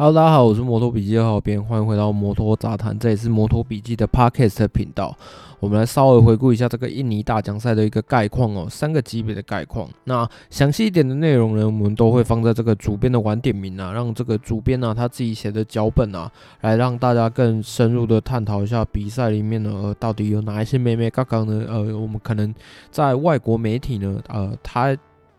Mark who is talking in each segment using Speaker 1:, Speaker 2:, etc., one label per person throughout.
Speaker 1: Hello，大家好，我是摩托笔记二号编，欢迎回到摩托杂谈，这也是摩托笔记的 Podcast 频道。我们来稍微回顾一下这个印尼大奖赛的一个概况哦，三个级别的概况。那详细一点的内容呢，我们都会放在这个主编的晚点名啊，让这个主编呢、啊、他自己写的脚本啊，来让大家更深入的探讨一下比赛里面呢，到底有哪一些眉眉角角呢？呃，我们可能在外国媒体呢，呃，他。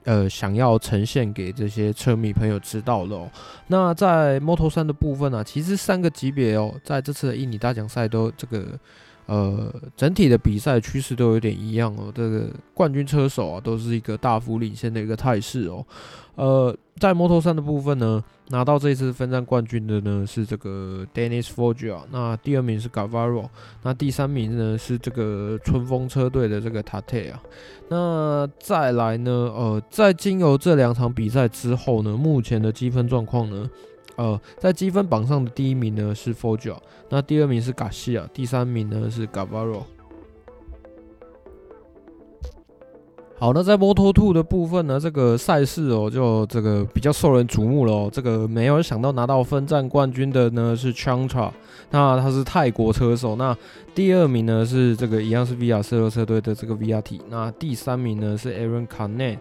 Speaker 1: 呃，想要呈现给这些车迷朋友知道的哦。那在 Moto 三的部分呢、啊，其实三个级别哦，在这次的印尼大奖赛都这个呃整体的比赛趋势都有点一样哦。这个冠军车手啊，都是一个大幅领先的一个态势哦。呃，在 Moto3 的部分呢，拿到这一次分站冠军的呢是这个 Dennis Foggia，那第二名是 Gavaro，那第三名呢是这个春风车队的这个 Tate 啊。那再来呢，呃，在经由这两场比赛之后呢，目前的积分状况呢，呃，在积分榜上的第一名呢是 Foggia，那第二名是 Garcia，第三名呢是 Gavaro。好，那在 Moto2 的部分呢，这个赛事哦，就这个比较受人瞩目了哦。这个没有想到拿到分站冠军的呢是 Chantra，那他是泰国车手。那第二名呢是这个一样是 VR 赛车车队的这个 VRT。那第三名呢是 Aaron Canet。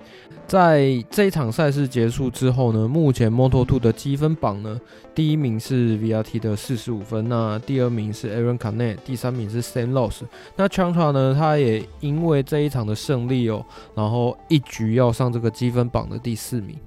Speaker 1: 在这一场赛事结束之后呢，目前 Moto2 的积分榜呢，第一名是 VRT 的四十五分，那第二名是 Aaron Canet，第三名是 Samlos。那 Chantra 呢，他也因为这一场的胜利哦，然后一局要上这个积分榜的第四名。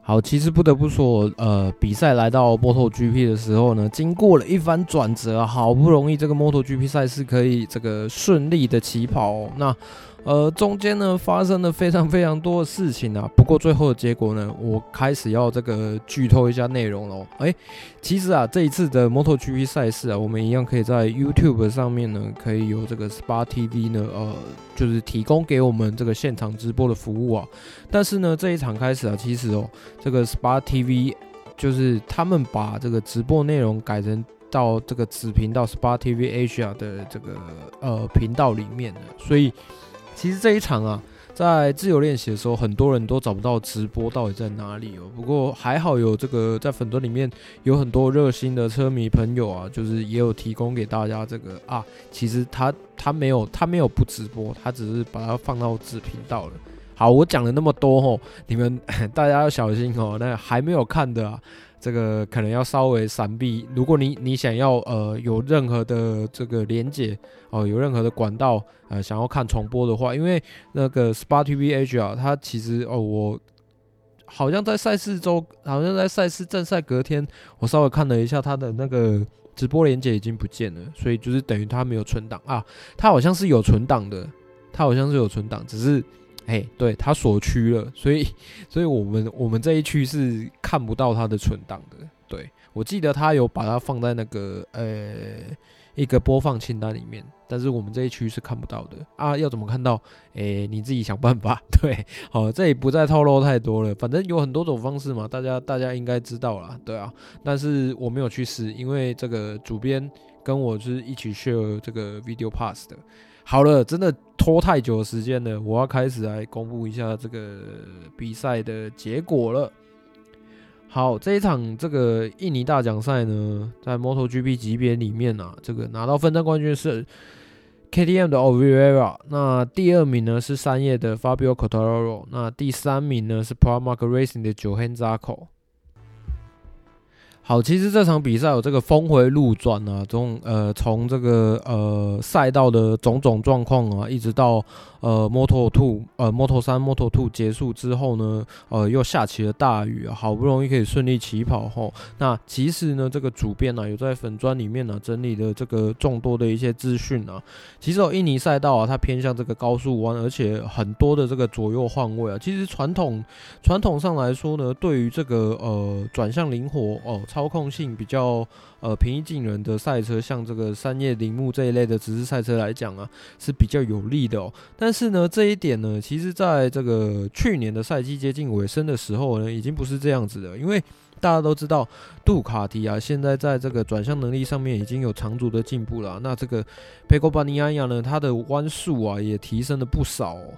Speaker 1: 好，其实不得不说，呃，比赛来到 MotoGP 的时候呢，经过了一番转折，好不容易这个 MotoGP 赛事可以这个顺利的起跑哦，那。呃，中间呢发生了非常非常多的事情啊，不过最后的结果呢，我开始要这个剧透一下内容喽。哎，其实啊，这一次的 MotoGP 赛事啊，我们一样可以在 YouTube 上面呢，可以有这个 Spa TV 呢，呃，就是提供给我们这个现场直播的服务啊。但是呢，这一场开始啊，其实哦，这个 Spa TV 就是他们把这个直播内容改成到这个子频道 Spa TV Asia 的这个呃频道里面的，所以。其实这一场啊，在自由练习的时候，很多人都找不到直播到底在哪里哦。不过还好有这个在粉专里面有很多热心的车迷朋友啊，就是也有提供给大家这个啊。其实他他没有他没有不直播，他只是把它放到子频道了。好，我讲了那么多吼，你们 大家要小心哦。那还没有看的啊。这个可能要稍微闪避。如果你你想要呃有任何的这个连接哦、呃，有任何的管道呃想要看重播的话，因为那个 Sport TV H 啊，它其实哦我好像在赛事周，好像在赛事正赛隔天，我稍微看了一下它的那个直播连接已经不见了，所以就是等于它没有存档啊，它好像是有存档的，它好像是有存档，只是。哎，对，他锁区了，所以，所以我们我们这一区是看不到他的存档的。对，我记得他有把它放在那个呃一个播放清单里面，但是我们这一区是看不到的啊。要怎么看到？哎，你自己想办法。对，好，这里不再透露太多了。反正有很多种方式嘛，大家大家应该知道啦。对啊，但是我没有去试，因为这个主编跟我是一起 share 这个 video pass 的。好了，真的拖太久时间了，我要开始来公布一下这个比赛的结果了。好，这一场这个印尼大奖赛呢，在 MotoGP 级别里面啊，这个拿到分站冠军是 KTM 的 Oliveira，那第二名呢是三叶的 Fabio Cotoraro 那第三名呢是 Pramac Racing 的 j o h a n z a c o。好，其实这场比赛有这个峰回路转啊，从呃从这个呃赛道的种种状况啊，一直到呃 Moto Two 呃，MOTO 3，MOTO TWO 结束之后呢，呃又下起了大雨啊，好不容易可以顺利起跑后，那其实呢这个主编呢、有在粉砖里面呢、整理了这个众多的一些资讯啊，其实有印尼赛道啊，它偏向这个高速弯，而且很多的这个左右换位啊，其实传统传统上来说呢，对于这个呃转向灵活哦。操控性比较呃平易近人的赛车，像这个三叶铃木这一类的直式赛车来讲啊，是比较有利的哦。但是呢，这一点呢，其实在这个去年的赛季接近尾声的时候呢，已经不是这样子的。因为大家都知道，杜卡迪啊，现在在这个转向能力上面已经有长足的进步了。那这个佩科巴尼亚亚呢，它的弯速啊也提升了不少哦。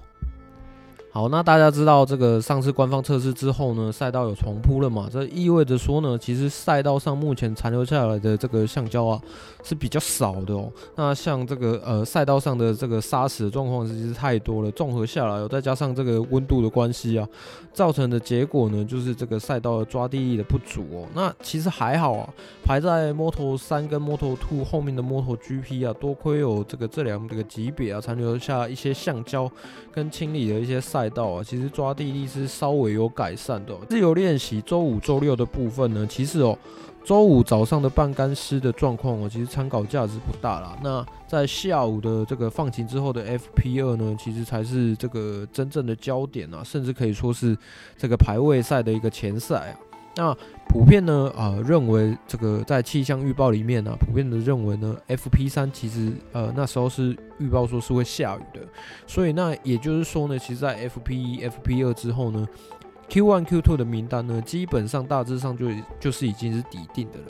Speaker 1: 好，那大家知道这个上次官方测试之后呢，赛道有重铺了嘛？这意味着说呢，其实赛道上目前残留下来的这个橡胶啊是比较少的哦。那像这个呃赛道上的这个砂石的状况其实太多了，综合下来哦，再加上这个温度的关系啊，造成的结果呢，就是这个赛道的抓地力的不足哦。那其实还好啊，排在 Moto3 跟 Moto2 后面的 MotoGP 啊，多亏有这个这两个级别啊，残留下一些橡胶跟清理的一些赛。赛道啊，其实抓地力是稍微有改善的。自由练习周五、周六的部分呢，其实哦，周五早上的半干湿的状况哦，其实参考价值不大啦。那在下午的这个放晴之后的 FP 二呢，其实才是这个真正的焦点啊，甚至可以说是这个排位赛的一个前赛啊。那普遍呢，啊、呃，认为这个在气象预报里面呢、啊，普遍的认为呢，FP 三其实呃那时候是预报说是会下雨的，所以那也就是说呢，其实在 FP 一、FP 二之后呢，Q one、Q two 的名单呢，基本上大致上就就是已经是底定的了。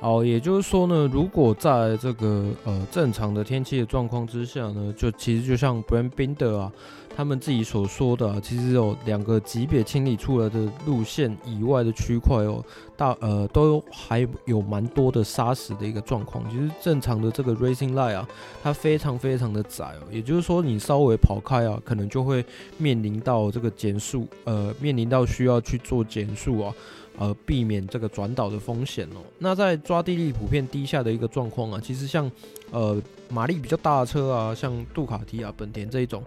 Speaker 1: 好，也就是说呢，如果在这个呃正常的天气的状况之下呢，就其实就像 Brad Binder 啊，他们自己所说的、其实有两个级别清理出来的路线以外的区块哦，大呃都还有蛮多的砂石的一个状况。其实正常的这个 Racing Line 啊，它非常非常的窄哦，也就是说你稍微跑开啊，可能就会面临到这个减速，呃，面临到需要去做减速啊。呃，避免这个转导的风险哦。那在抓地力普遍低下的一个状况啊，其实像呃马力比较大的车啊，像杜卡迪啊、本田这一种，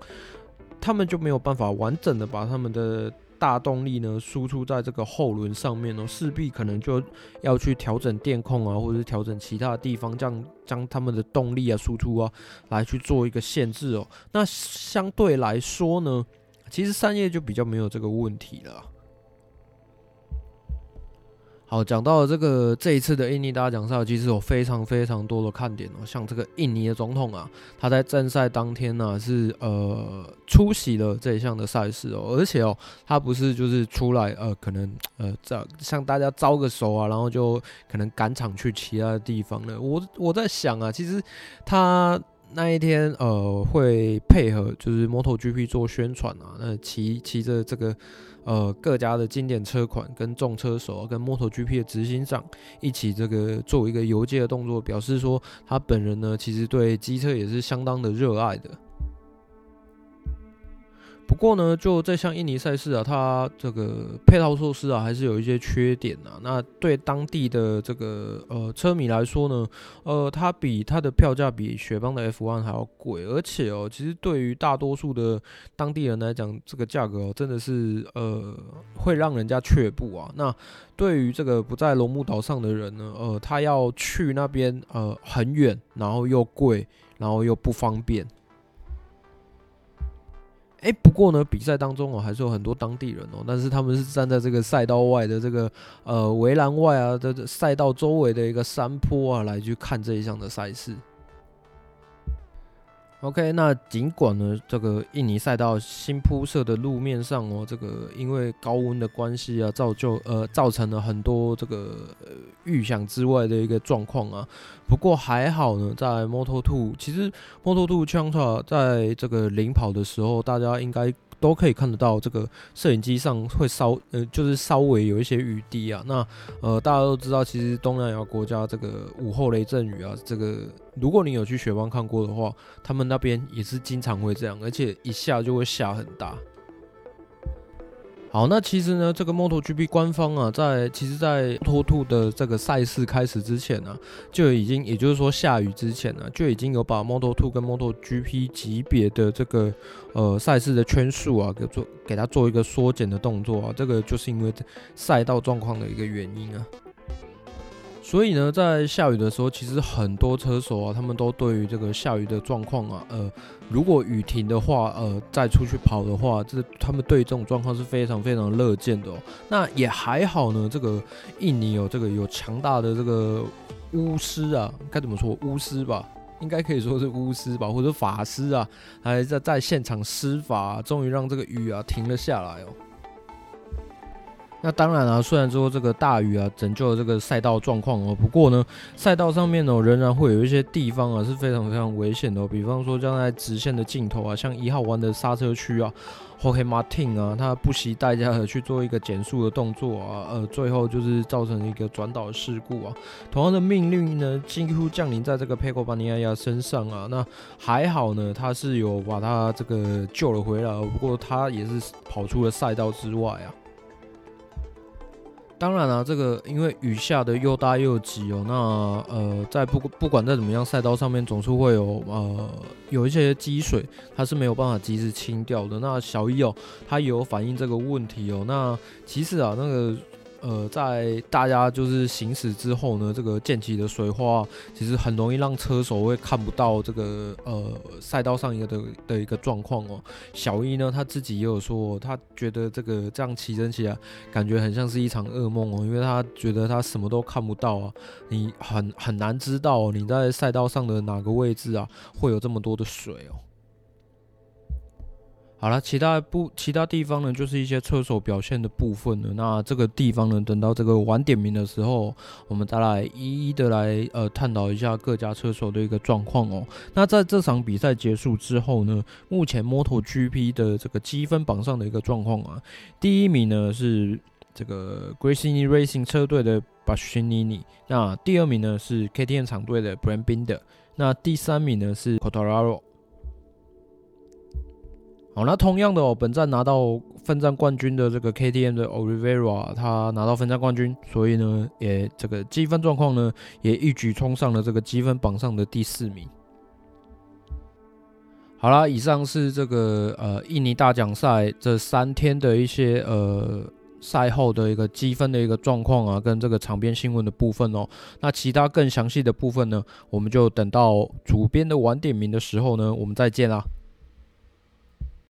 Speaker 1: 他们就没有办法完整的把他们的大动力呢输出在这个后轮上面哦，势必可能就要去调整电控啊，或者是调整其他地方，这样将他们的动力啊输出啊来去做一个限制哦。那相对来说呢，其实三叶就比较没有这个问题了。好，讲到了这个这一次的印尼大奖赛，其实有非常非常多的看点哦。像这个印尼的总统啊，他在正赛当天呢、啊、是呃出席了这一项的赛事哦，而且哦，他不是就是出来呃可能呃这向大家招个手啊，然后就可能赶场去其他的地方了。我我在想啊，其实他那一天呃会配合就是 MotoGP 做宣传啊，那骑骑着这个。呃，各家的经典车款跟重车手跟 MotoGP 的执行长一起这个做一个游街的动作，表示说他本人呢其实对机车也是相当的热爱的。不过呢，就这项印尼赛事啊，它这个配套措施啊，还是有一些缺点啊。那对当地的这个呃车迷来说呢，呃，它比它的票价比雪邦的 F1 还要贵，而且哦，其实对于大多数的当地人来讲，这个价格哦，真的是呃会让人家却步啊。那对于这个不在龙目岛上的人呢，呃，他要去那边呃很远，然后又贵，然后又不方便。哎，不过呢，比赛当中哦，还是有很多当地人哦，但是他们是站在这个赛道外的这个呃围栏外啊的赛道周围的一个山坡啊，来去看这一项的赛事。OK，那尽管呢，这个印尼赛道新铺设的路面上哦，这个因为高温的关系啊，造就呃造成了很多这个呃预想之外的一个状况啊。不过还好呢，在 Moto2，其实 Moto2 Chantra 在这个领跑的时候，大家应该。都可以看得到，这个摄影机上会稍呃，就是稍微有一些雨滴啊。那呃，大家都知道，其实东南亚国家这个午后雷阵雨啊，这个如果你有去雪邦看过的话，他们那边也是经常会这样，而且一下就会下很大。好，那其实呢，这个 MotoGP 官方啊，在其实，在 Moto2 的这个赛事开始之前呢、就已经，也就是说下雨之前呢、就已经有把 Moto2 跟 MotoGP 级别的这个呃赛事的圈数啊，给做给它做一个缩减的动作啊，这个就是因为赛道状况的一个原因啊。所以呢，在下雨的时候，其实很多车手啊，他们都对于这个下雨的状况啊，呃，如果雨停的话，呃，再出去跑的话，这他们对这种状况是非常非常乐见的哦。那也还好呢，这个印尼有这个有强大的这个巫师啊，该怎么说巫师吧？应该可以说是巫师吧，或者法师啊，还在在现场施法，终于让这个雨啊停了下来哦。那当然啊，虽然说这个大雨啊拯救了这个赛道状况哦，不过呢，赛道上面呢仍然会有一些地方啊是非常非常危险的哦，比方说像在直线的尽头啊，像一号弯的刹车区啊，Jorge Martin 啊，他不惜代价的去做一个减速的动作啊，呃，最后就是造成一个转倒事故啊。同样的命运呢，几乎降临在这个 Pecco Bagnaia 身上啊。那还好呢，他是有把他这个救了回来，不过他也是跑出了赛道之外啊。当然了、啊，这个因为雨下的又大又急哦，那呃，在不不管在怎么样，赛道上面总是会有呃有一些积水，它是没有办法及时清掉的。那小一哦，他也有反映这个问题哦。那其实啊，那个。呃，在大家就是行驶之后呢，这个溅起的水花其实很容易让车手会看不到这个呃赛道上一个的的一个状况哦。小一呢，他自己也有说，他觉得这个这样骑乘起来感觉很像是一场噩梦哦，因为他觉得他什么都看不到啊，你很很难知道你在赛道上的哪个位置啊会有这么多的水哦。好了，其他不其他地方呢，就是一些车手表现的部分了。那这个地方呢，等到这个晚点名的时候，我们再来一一的来呃探讨一下各家车手的一个状况哦。那在这场比赛结束之后呢，目前 MotoGP 的这个积分榜上的一个状况啊，第一名呢是这个 Gresini Racing 车队的 b a s h i n i n i 那第二名呢是 KTM 厂队的 Brad Binder，那第三名呢是 c o t a r a r o。好，那同样的哦，本站拿到分站冠军的这个 KTM 的 Olivera，他拿到分站冠军，所以呢，也这个积分状况呢，也一举冲上了这个积分榜上的第四名。好啦，以上是这个呃印尼大奖赛这三天的一些呃赛后的一个积分的一个状况啊，跟这个场边新闻的部分哦。那其他更详细的部分呢，我们就等到主编的晚点名的时候呢，我们再见啦。